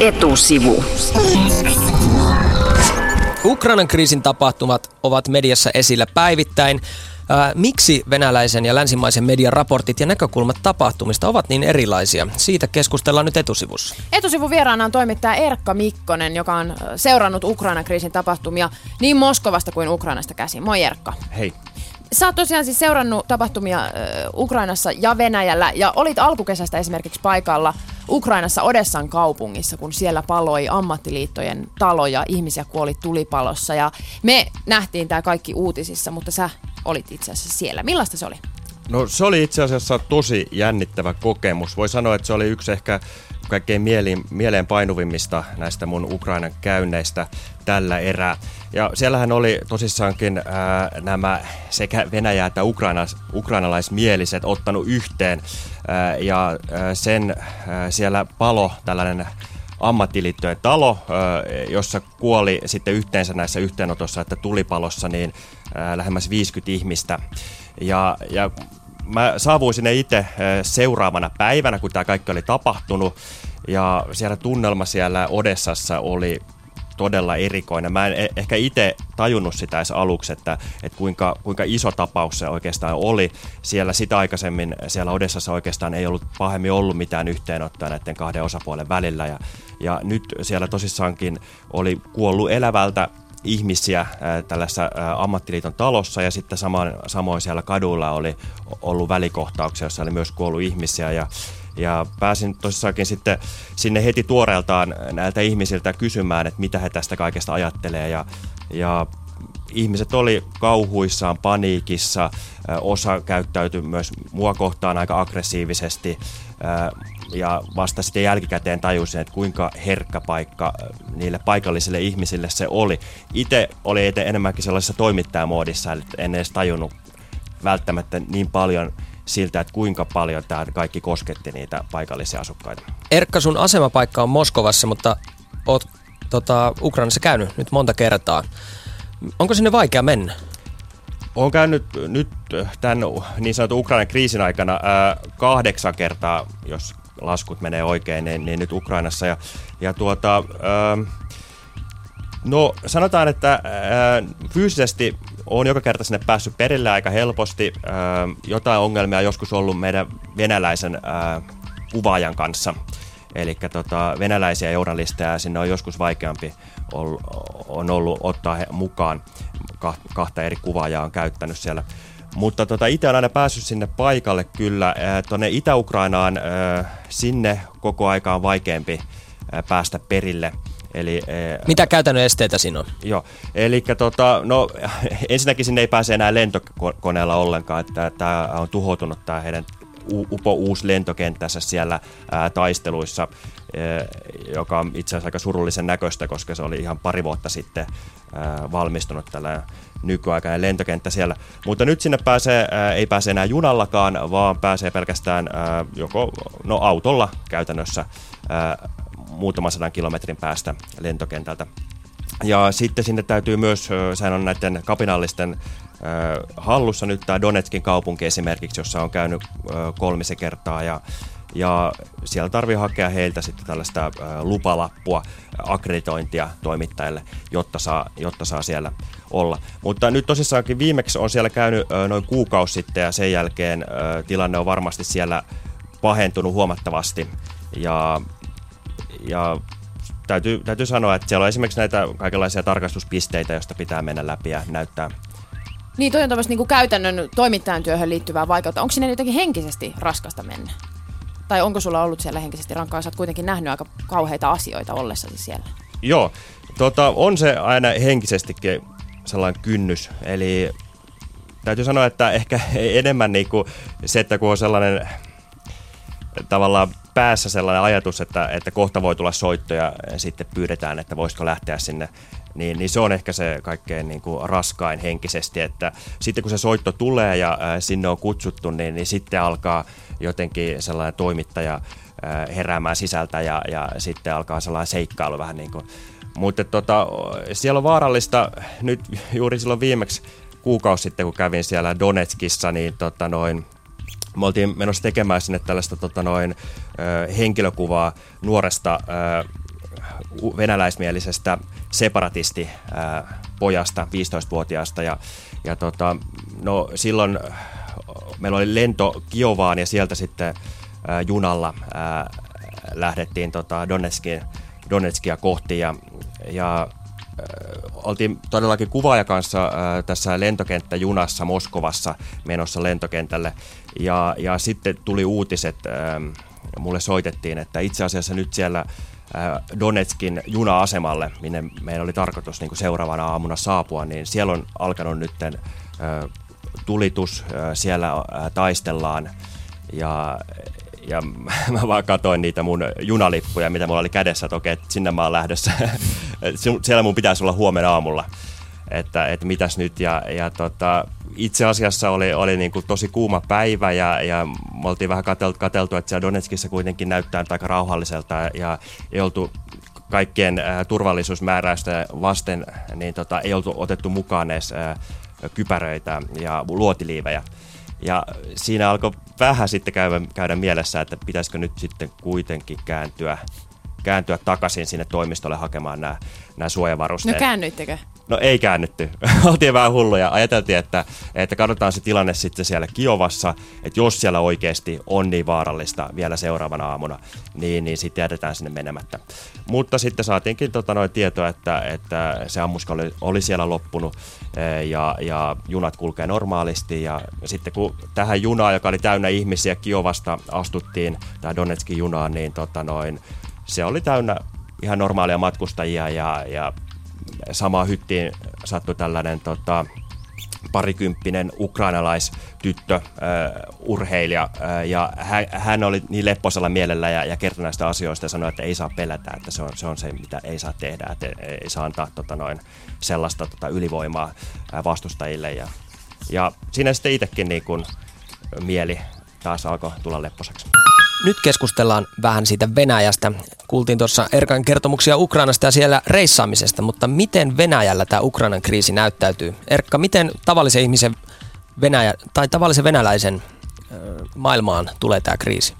Etusivu. Ukrainan kriisin tapahtumat ovat mediassa esillä päivittäin. Miksi venäläisen ja länsimaisen median raportit ja näkökulmat tapahtumista ovat niin erilaisia? Siitä keskustellaan nyt etusivussa. Etusivun vieraana on toimittaja Erkka Mikkonen, joka on seurannut Ukrainan kriisin tapahtumia niin Moskovasta kuin Ukrainasta käsin. Moi Erkka. Hei. Sä oot tosiaan siis seurannut tapahtumia äh, Ukrainassa ja Venäjällä ja olit alkukesästä esimerkiksi paikalla Ukrainassa Odessan kaupungissa, kun siellä paloi ammattiliittojen talo ja ihmisiä kuoli tulipalossa. Ja me nähtiin tämä kaikki uutisissa, mutta sä olit itse asiassa siellä. Millaista se oli? No se oli itse asiassa tosi jännittävä kokemus. Voi sanoa, että se oli yksi ehkä kaikkein mieleen, mieleen painuvimmista näistä mun Ukrainan käynneistä tällä erää. Ja siellähän oli tosissaankin ää, nämä sekä Venäjä että Ukrainas, ukrainalaismieliset ottanut yhteen. Ää, ja ää, sen ää, siellä palo tällainen ammattiliittojen talo, jossa kuoli sitten yhteensä näissä yhteenotossa, että tulipalossa niin lähemmäs 50 ihmistä. Ja, ja mä saavuin sinne itse seuraavana päivänä, kun tämä kaikki oli tapahtunut. Ja siellä tunnelma siellä Odessassa oli todella erikoinen. Mä en e- ehkä itse tajunnut sitä edes aluksi, että, että kuinka, kuinka iso tapaus se oikeastaan oli. Siellä sitä aikaisemmin, siellä Odessassa oikeastaan ei ollut pahemmin ollut mitään yhteenottoa näiden kahden osapuolen välillä. Ja, ja nyt siellä tosissaankin oli kuollut elävältä ihmisiä tällaisessa ammattiliiton talossa ja sitten samoin, samoin siellä kaduilla oli ollut välikohtauksia, jossa oli myös kuollut ihmisiä ja ja pääsin tosissaankin sitten sinne heti tuoreeltaan näiltä ihmisiltä kysymään, että mitä he tästä kaikesta ajattelee. Ja, ja ihmiset oli kauhuissaan, paniikissa, osa käyttäytyi myös mua kohtaan aika aggressiivisesti ja vasta sitten jälkikäteen tajusin, että kuinka herkkä paikka niille paikallisille ihmisille se oli. Itse oli enemmänkin sellaisessa toimittajamoodissa, että en edes tajunnut välttämättä niin paljon siltä, että kuinka paljon tämä kaikki kosketti niitä paikallisia asukkaita. Erkka, sun asemapaikka on Moskovassa, mutta oot tota, Ukrainassa käynyt nyt monta kertaa. Onko sinne vaikea mennä? Olen käynyt nyt tämän niin sanotun Ukrainan kriisin aikana ää, kahdeksan kertaa, jos laskut menee oikein, niin, niin nyt Ukrainassa. Ja, ja tuota, ää, no sanotaan, että ää, fyysisesti on joka kerta sinne päässyt perille aika helposti. Ää, jotain ongelmia on joskus ollut meidän venäläisen ää, kuvaajan kanssa. Eli tota, venäläisiä journalisteja sinne on joskus vaikeampi on ollut ottaa he mukaan. Kahta eri kuvaajaa on käyttänyt siellä. Mutta tota, itse olen aina päässyt sinne paikalle kyllä. Tuonne Itä-Ukrainaan sinne koko aika on vaikeampi päästä perille. Eli, Mitä käytännön esteitä siinä on? Joo, eli tota, no, ensinnäkin sinne ei pääse enää lentokoneella ollenkaan, että tämä on tuhoutunut tämä heidän upo uusi lentokenttänsä siellä ää, taisteluissa, ää, joka on itse asiassa aika surullisen näköistä, koska se oli ihan pari vuotta sitten ää, valmistunut tällä nykyaikainen lentokenttä siellä. Mutta nyt sinne pääsee, ää, ei pääse enää junallakaan, vaan pääsee pelkästään ää, joko no, autolla käytännössä ää, muutaman sadan kilometrin päästä lentokentältä. Ja sitten sinne täytyy myös, sehän on näiden kapinallisten hallussa nyt tämä Donetskin kaupunki esimerkiksi, jossa on käynyt kolmisen kertaa ja ja siellä tarvii hakea heiltä sitten tällaista lupalappua, akkreditointia toimittajille, jotta saa, jotta saa siellä olla. Mutta nyt tosissaankin viimeksi on siellä käynyt noin kuukausi sitten ja sen jälkeen tilanne on varmasti siellä pahentunut huomattavasti. Ja, ja täytyy, täytyy sanoa, että siellä on esimerkiksi näitä kaikenlaisia tarkastuspisteitä, joista pitää mennä läpi ja näyttää niin, toi on tämmöistä niin käytännön toimittajan työhön liittyvää vaikeutta. Onko sinne jotenkin henkisesti raskasta mennä? Tai onko sulla ollut siellä henkisesti rankkaa? Sä oot kuitenkin nähnyt aika kauheita asioita ollessasi siellä. Joo, tota, on se aina henkisestikin sellainen kynnys. Eli täytyy sanoa, että ehkä enemmän niin kuin se, että kun on sellainen tavallaan päässä sellainen ajatus, että, että kohta voi tulla soitto ja sitten pyydetään, että voisiko lähteä sinne niin, niin se on ehkä se kaikkein niin kuin raskain henkisesti, että sitten kun se soitto tulee ja ää, sinne on kutsuttu, niin, niin sitten alkaa jotenkin sellainen toimittaja ää, heräämään sisältä ja, ja sitten alkaa sellainen seikkailu vähän niin kuin. Mutta tota, siellä on vaarallista, nyt juuri silloin viimeksi kuukausi sitten, kun kävin siellä Donetskissa, niin tota noin, me oltiin menossa tekemään sinne tällaista tota noin, henkilökuvaa nuoresta venäläismielisestä separatisti pojasta, 15-vuotiaasta ja, ja tota, no silloin meillä oli lento Kiovaan ja sieltä sitten ää, junalla ää, lähdettiin tota Donetskin, Donetskia kohti. Ja, ja oltiin todellakin kuvaaja kanssa ää, tässä lentokenttäjunassa Moskovassa menossa lentokentälle. Ja, ja sitten tuli uutiset, ää, mulle soitettiin, että itse asiassa nyt siellä Donetskin juna-asemalle, minne meidän oli tarkoitus niin kuin seuraavana aamuna saapua, niin siellä on alkanut nyt tulitus, siellä taistellaan. Ja, ja mä vaan katoin niitä mun junalippuja, mitä mulla oli kädessä, että okei, sinne mä oon lähdössä. siellä mun pitäisi olla huomenna aamulla, että, että mitäs nyt. Ja, ja tota, itse asiassa oli, oli niin kuin tosi kuuma päivä ja, ja me oltiin vähän katseltu, katseltu, että siellä Donetskissa kuitenkin näyttää aika rauhalliselta ja ei oltu kaikkien äh, turvallisuusmääräystä vasten, niin tota, ei oltu otettu mukaan edes äh, kypäröitä ja luotiliivejä. Ja siinä alkoi vähän sitten käydä, käydä mielessä, että pitäisikö nyt sitten kuitenkin kääntyä, kääntyä takaisin sinne toimistolle hakemaan nämä, nämä suojavarusteet. No käännyittekö? No ei käännytty. Oltiin vähän hulluja. Ajateltiin, että, että katsotaan se tilanne sitten siellä Kiovassa, että jos siellä oikeasti on niin vaarallista vielä seuraavana aamuna, niin, niin sitten jätetään sinne menemättä. Mutta sitten saatiinkin tota, noin tietoa, että, että se ammuska oli, oli siellä loppunut e, ja, ja junat kulkee normaalisti. Ja sitten kun tähän junaan, joka oli täynnä ihmisiä Kiovasta, astuttiin, tämä Donetskin junaan, niin tota, noin, se oli täynnä ihan normaalia matkustajia ja, ja samaan hyttiin sattui tällainen tota, parikymppinen ukrainalaistyttö, äh, urheilija, äh, ja hän, hän oli niin lepposella mielellä ja, ja kertoi näistä asioista ja sanoi, että ei saa pelätä, että se on se, on se mitä ei saa tehdä, että ei saa antaa tota, noin, sellaista tota, ylivoimaa vastustajille. Ja, ja siinä sitten itsekin niin kun, mieli taas alkoi tulla lepposaksi. Nyt keskustellaan vähän siitä Venäjästä. Kuultiin tuossa Erkan kertomuksia Ukrainasta ja siellä reissaamisesta, mutta miten Venäjällä tämä Ukrainan kriisi näyttäytyy? Erkka, miten tavallisen ihmisen Venäjä, tai tavallisen venäläisen maailmaan tulee tämä kriisi?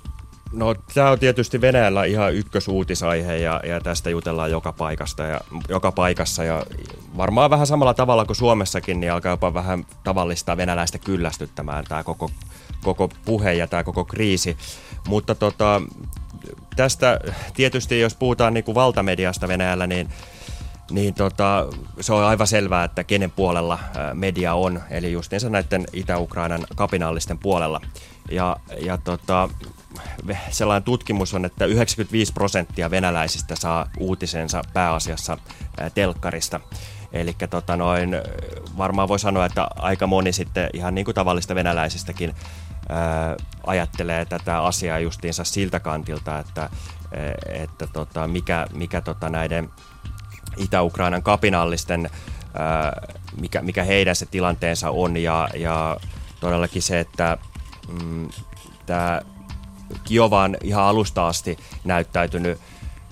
No tämä on tietysti Venäjällä ihan ykkösuutisaihe ja, ja tästä jutellaan joka paikasta ja joka paikassa ja varmaan vähän samalla tavalla kuin Suomessakin, niin alkaa jopa vähän tavallista venäläistä kyllästyttämään tämä koko, koko puhe ja tämä koko kriisi. Mutta tota, tästä tietysti, jos puhutaan niin kuin valtamediasta Venäjällä, niin niin tota, se on aivan selvää, että kenen puolella media on, eli justiinsa näiden Itä-Ukrainan kapinallisten puolella. Ja, ja tota, sellainen tutkimus on, että 95 prosenttia venäläisistä saa uutisensa pääasiassa telkkarista. Eli tota noin, varmaan voi sanoa, että aika moni sitten ihan niin kuin tavallista venäläisistäkin ää, ajattelee tätä asiaa justiinsa siltä kantilta, että, että tota, mikä, mikä tota näiden Itä-Ukrainan kapinallisten, ää, mikä, mikä heidän se tilanteensa on ja, ja todellakin se, että mm, tämä Kiova on ihan alusta asti näyttäytynyt,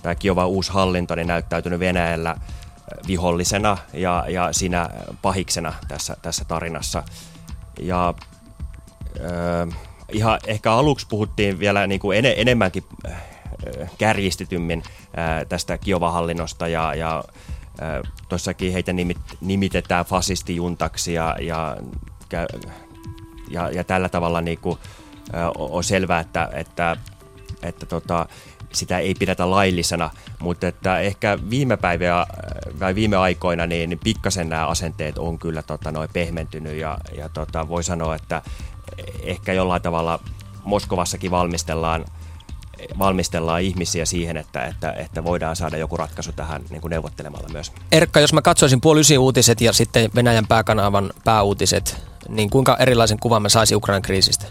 tämä Kiovan uusi hallinto niin näyttäytynyt Venäjällä vihollisena ja, ja siinä pahiksena tässä, tässä tarinassa. Ja äh, ihan ehkä aluksi puhuttiin vielä niin kuin en, enemmänkin äh, kärjistetymmin äh, tästä Kiovan hallinnosta ja, ja tuossakin heitä nimit, nimitetään fasistijuntaksi ja, ja, ja, ja tällä tavalla niin kuin, on selvää, että, että, että tota, sitä ei pidetä laillisena, mutta että ehkä viime päiviä vai viime aikoina niin pikkasen nämä asenteet on kyllä tota, noin pehmentynyt ja, ja tota, voi sanoa, että ehkä jollain tavalla Moskovassakin valmistellaan valmistellaan ihmisiä siihen, että, että, että voidaan saada joku ratkaisu tähän niin kuin neuvottelemalla myös. Erkka, jos mä katsoisin puoli ysi uutiset ja sitten Venäjän pääkanavan pääuutiset, niin kuinka erilaisen kuvan mä saisin Ukrainan kriisistä?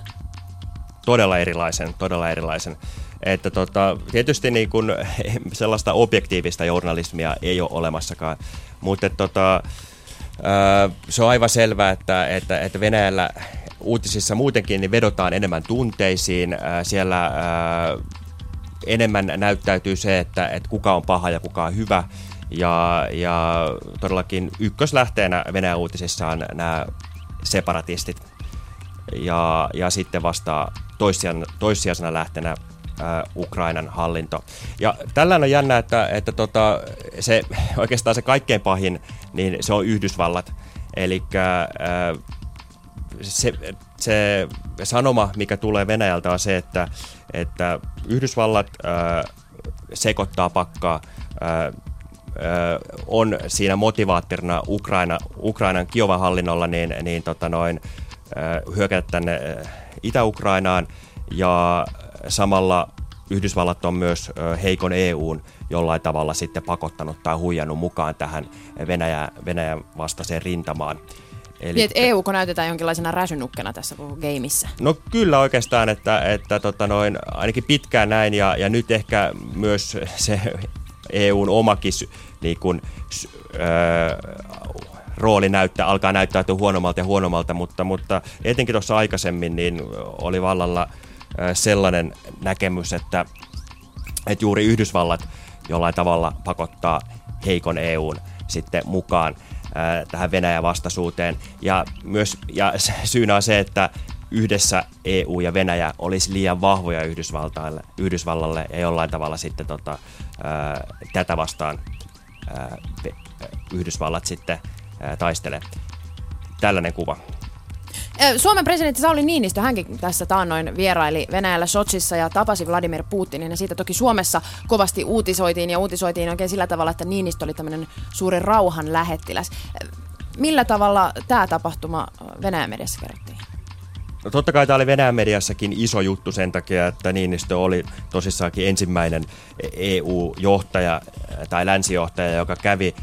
Todella erilaisen, todella erilaisen. Että tota, tietysti niin kun, sellaista objektiivista journalismia ei ole olemassakaan, mutta tota, se on aivan selvää, että, että, että Venäjällä uutisissa muutenkin niin vedotaan enemmän tunteisiin. Siellä enemmän näyttäytyy se, että, että kuka on paha ja kuka on hyvä. Ja, ja todellakin ykköslähteenä Venäjän uutisissa on nämä separatistit. Ja, ja sitten vasta toissijaisena lähteenä Ukrainan hallinto. Ja tällään on jännä, että, että tota, se, oikeastaan se kaikkein pahin, niin se on Yhdysvallat. Eli se, se sanoma, mikä tulee Venäjältä, on se, että, että Yhdysvallat ää, sekoittaa pakkaa, ää, on siinä motivaattorina Ukraina, Ukrainan Kiovan hallinnolla niin, niin tota noin, hyökätä tänne Itä-Ukrainaan ja samalla Yhdysvallat on myös heikon EUn jollain tavalla sitten pakottanut tai huijannut mukaan tähän Venäjä, Venäjän vastaiseen rintamaan. Eli niin, että EU kun näytetään jonkinlaisena räsynukkena tässä koko gameissa. No kyllä oikeastaan, että, että tota noin, ainakin pitkään näin ja, ja nyt ehkä myös se EUn omakin niin kun, äh, rooli näyttää, alkaa näyttäytyä huonommalta ja huonommalta, mutta, mutta etenkin tuossa aikaisemmin niin oli vallalla sellainen näkemys, että, että juuri Yhdysvallat jollain tavalla pakottaa heikon EUn sitten mukaan tähän Venäjän vastaisuuteen. Ja, myös, ja syynä on se, että yhdessä EU ja Venäjä olisi liian vahvoja Yhdysvaltaille, Yhdysvallalle ja jollain tavalla sitten tota, ää, tätä vastaan ää, Yhdysvallat sitten taistelee. Tällainen kuva. Suomen presidentti Sauli Niinistö, hänkin tässä taannoin vieraili Venäjällä Sotsissa ja tapasi Vladimir Putinin. Ja siitä toki Suomessa kovasti uutisoitiin ja uutisoitiin oikein sillä tavalla, että Niinistö oli tämmöinen suuri rauhan lähettiläs. Millä tavalla tämä tapahtuma Venäjän mediassa kerrottiin? No totta kai tämä oli Venäjän mediassakin iso juttu sen takia, että Niinistö oli tosissaankin ensimmäinen EU-johtaja tai länsijohtaja, joka kävi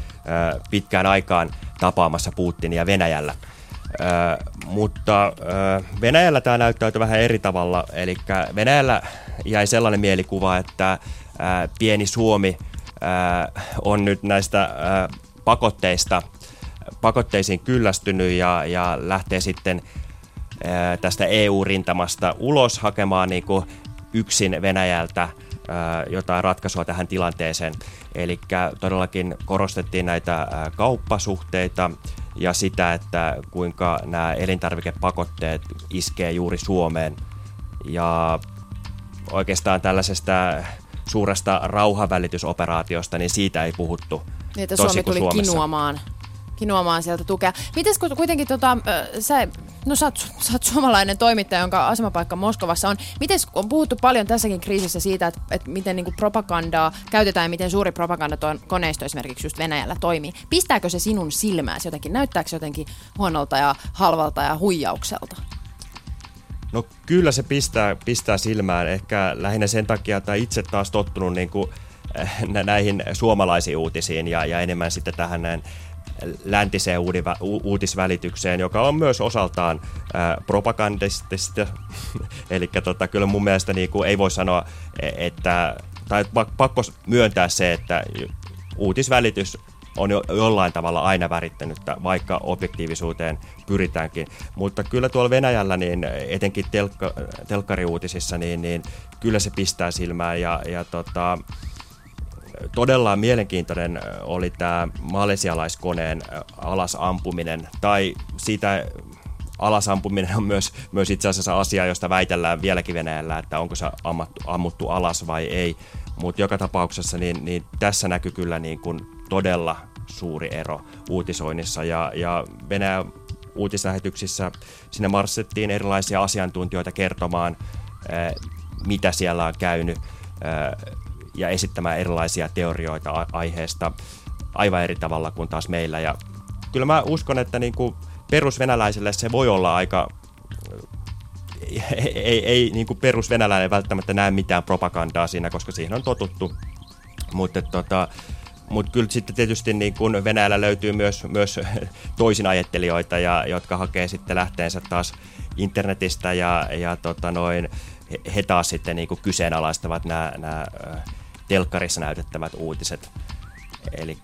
pitkään aikaan tapaamassa Putinia Venäjällä. Ö, mutta ö, Venäjällä tämä näyttäytyy vähän eri tavalla. Eli Venäjällä jäi sellainen mielikuva, että ö, pieni Suomi ö, on nyt näistä ö, pakotteista pakotteisiin kyllästynyt ja, ja lähtee sitten ö, tästä EU-rintamasta ulos hakemaan niin kuin yksin Venäjältä jotain ratkaisua tähän tilanteeseen. Eli todellakin korostettiin näitä kauppasuhteita, ja sitä, että kuinka nämä elintarvikepakotteet iskee juuri Suomeen. Ja oikeastaan tällaisesta suuresta rauhavälitysoperaatiosta, niin siitä ei puhuttu. Niin, että Suomi tuli Suomessa. kinuamaan kinuamaan sieltä tukea. Miten kuitenkin, tota, sä, no sä oot, sä oot suomalainen toimittaja, jonka asemapaikka Moskovassa on. Miten on puhuttu paljon tässäkin kriisissä siitä, että, että miten niin propagandaa käytetään ja miten suuri propagandakoneisto esimerkiksi just Venäjällä toimii. Pistääkö se sinun silmääsi jotenkin? Näyttääkö se jotenkin huonolta ja halvalta ja huijaukselta? No kyllä se pistää, pistää silmään. Ehkä lähinnä sen takia, että itse taas tottunut niin kuin, näihin suomalaisiin uutisiin ja, ja enemmän sitten tähän näin läntiseen uutisvälitykseen, joka on myös osaltaan propagandistista. Eli tota, kyllä mun mielestä niin kuin ei voi sanoa, e, että, tai pakko myöntää se, että uutisvälitys on jo jollain tavalla aina värittänyt, vaikka objektiivisuuteen pyritäänkin. Mutta kyllä tuolla Venäjällä, niin etenkin telkka, telkkariuutisissa, niin, niin kyllä se pistää silmään ja, ja tota, todella mielenkiintoinen oli tämä malesialaiskoneen alasampuminen, tai siitä alasampuminen on myös, myös itse asiassa asia, josta väitellään vieläkin Venäjällä, että onko se ammattu, ammuttu alas vai ei. Mutta joka tapauksessa niin, niin tässä näkyy kyllä niin kuin todella suuri ero uutisoinnissa. Ja, ja Venäjän uutislähetyksissä sinne marssittiin erilaisia asiantuntijoita kertomaan, mitä siellä on käynyt ja esittämään erilaisia teorioita aiheesta aivan eri tavalla kuin taas meillä. Ja kyllä mä uskon, että niin kuin perusvenäläiselle se voi olla aika ei, ei, ei niin kuin perusvenäläinen välttämättä näe mitään propagandaa siinä, koska siihen on totuttu. Mutta tota, mut kyllä sitten tietysti niin kuin Venäjällä löytyy myös, myös toisin ajattelijoita, ja, jotka hakee sitten lähteensä taas internetistä ja, ja tota noin, he taas sitten niin kyseenalaistavat nämä telkkarissa näytettävät uutiset. Eli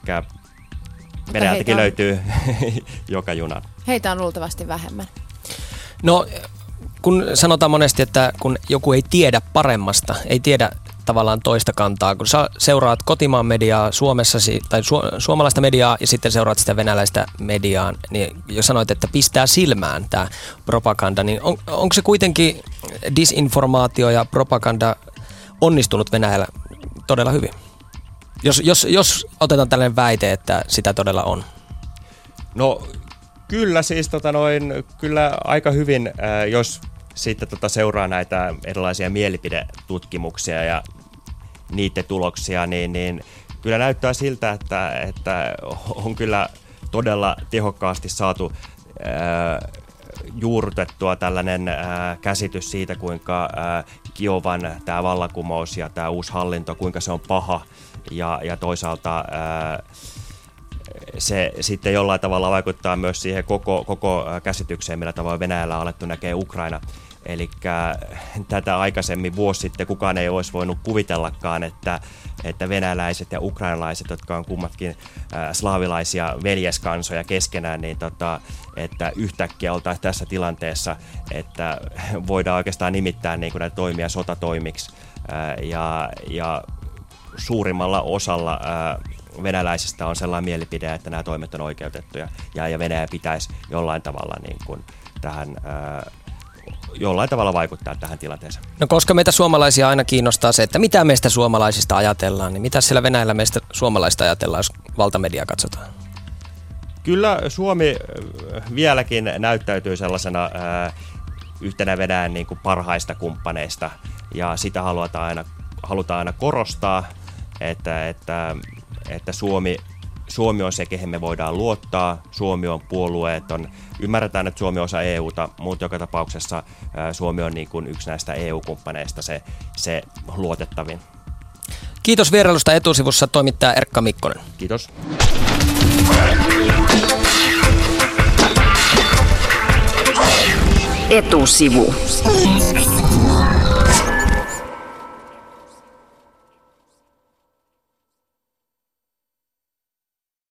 Venäjältäkin löytyy joka junan. Heitä on luultavasti vähemmän. No, kun sanotaan monesti, että kun joku ei tiedä paremmasta, ei tiedä tavallaan toista kantaa, kun sä seuraat kotimaan mediaa Suomessa tai su- suomalaista mediaa ja sitten seuraat sitä venäläistä mediaa, niin jos sanoit, että pistää silmään tämä propaganda, niin on, onko se kuitenkin disinformaatio ja propaganda onnistunut Venäjällä todella hyvin? Jos, jos, jos otetaan tällainen väite, että sitä todella on. No kyllä siis tota noin, kyllä aika hyvin, ää, jos sitten tota seuraa näitä erilaisia mielipidetutkimuksia ja niiden tuloksia, niin, niin kyllä näyttää siltä, että, että on kyllä todella tehokkaasti saatu ää, juurrutettua tällainen ää, käsitys siitä, kuinka ää, Kiovan tämä vallakumous ja tämä uusi hallinto, kuinka se on paha ja, ja toisaalta ää, se sitten jollain tavalla vaikuttaa myös siihen koko, koko käsitykseen, millä tavalla Venäjällä on alettu näkee Ukraina. Eli tätä aikaisemmin vuosi sitten kukaan ei olisi voinut kuvitellakaan, että, että venäläiset ja ukrainalaiset, jotka on kummatkin äh, slaavilaisia veljeskansoja keskenään, niin tota, että yhtäkkiä oltaisiin tässä tilanteessa, että voidaan oikeastaan nimittää niin kuin näitä toimia sotatoimiksi. Äh, ja, ja suurimmalla osalla äh, venäläisistä on sellainen mielipide, että nämä toimet on oikeutettuja ja, ja Venäjä pitäisi jollain tavalla niin kuin tähän ää, jollain tavalla vaikuttaa tähän tilanteeseen. No koska meitä suomalaisia aina kiinnostaa se, että mitä meistä suomalaisista ajatellaan, niin mitä siellä Venäjällä meistä suomalaista ajatellaan, jos valtamedia katsotaan? Kyllä Suomi vieläkin näyttäytyy sellaisena ää, yhtenä Venäjän niin kuin parhaista kumppaneista ja sitä halutaan aina, halutaan aina korostaa, että, että että Suomi, Suomi on se, kehen me voidaan luottaa. Suomi on puolueeton. Ymmärretään, että Suomi on osa EUta, mutta joka tapauksessa Suomi on niin kuin yksi näistä EU-kumppaneista se, se luotettavin. Kiitos vierailusta etusivussa toimittaja Erkka Mikkonen. Kiitos. Etusivu.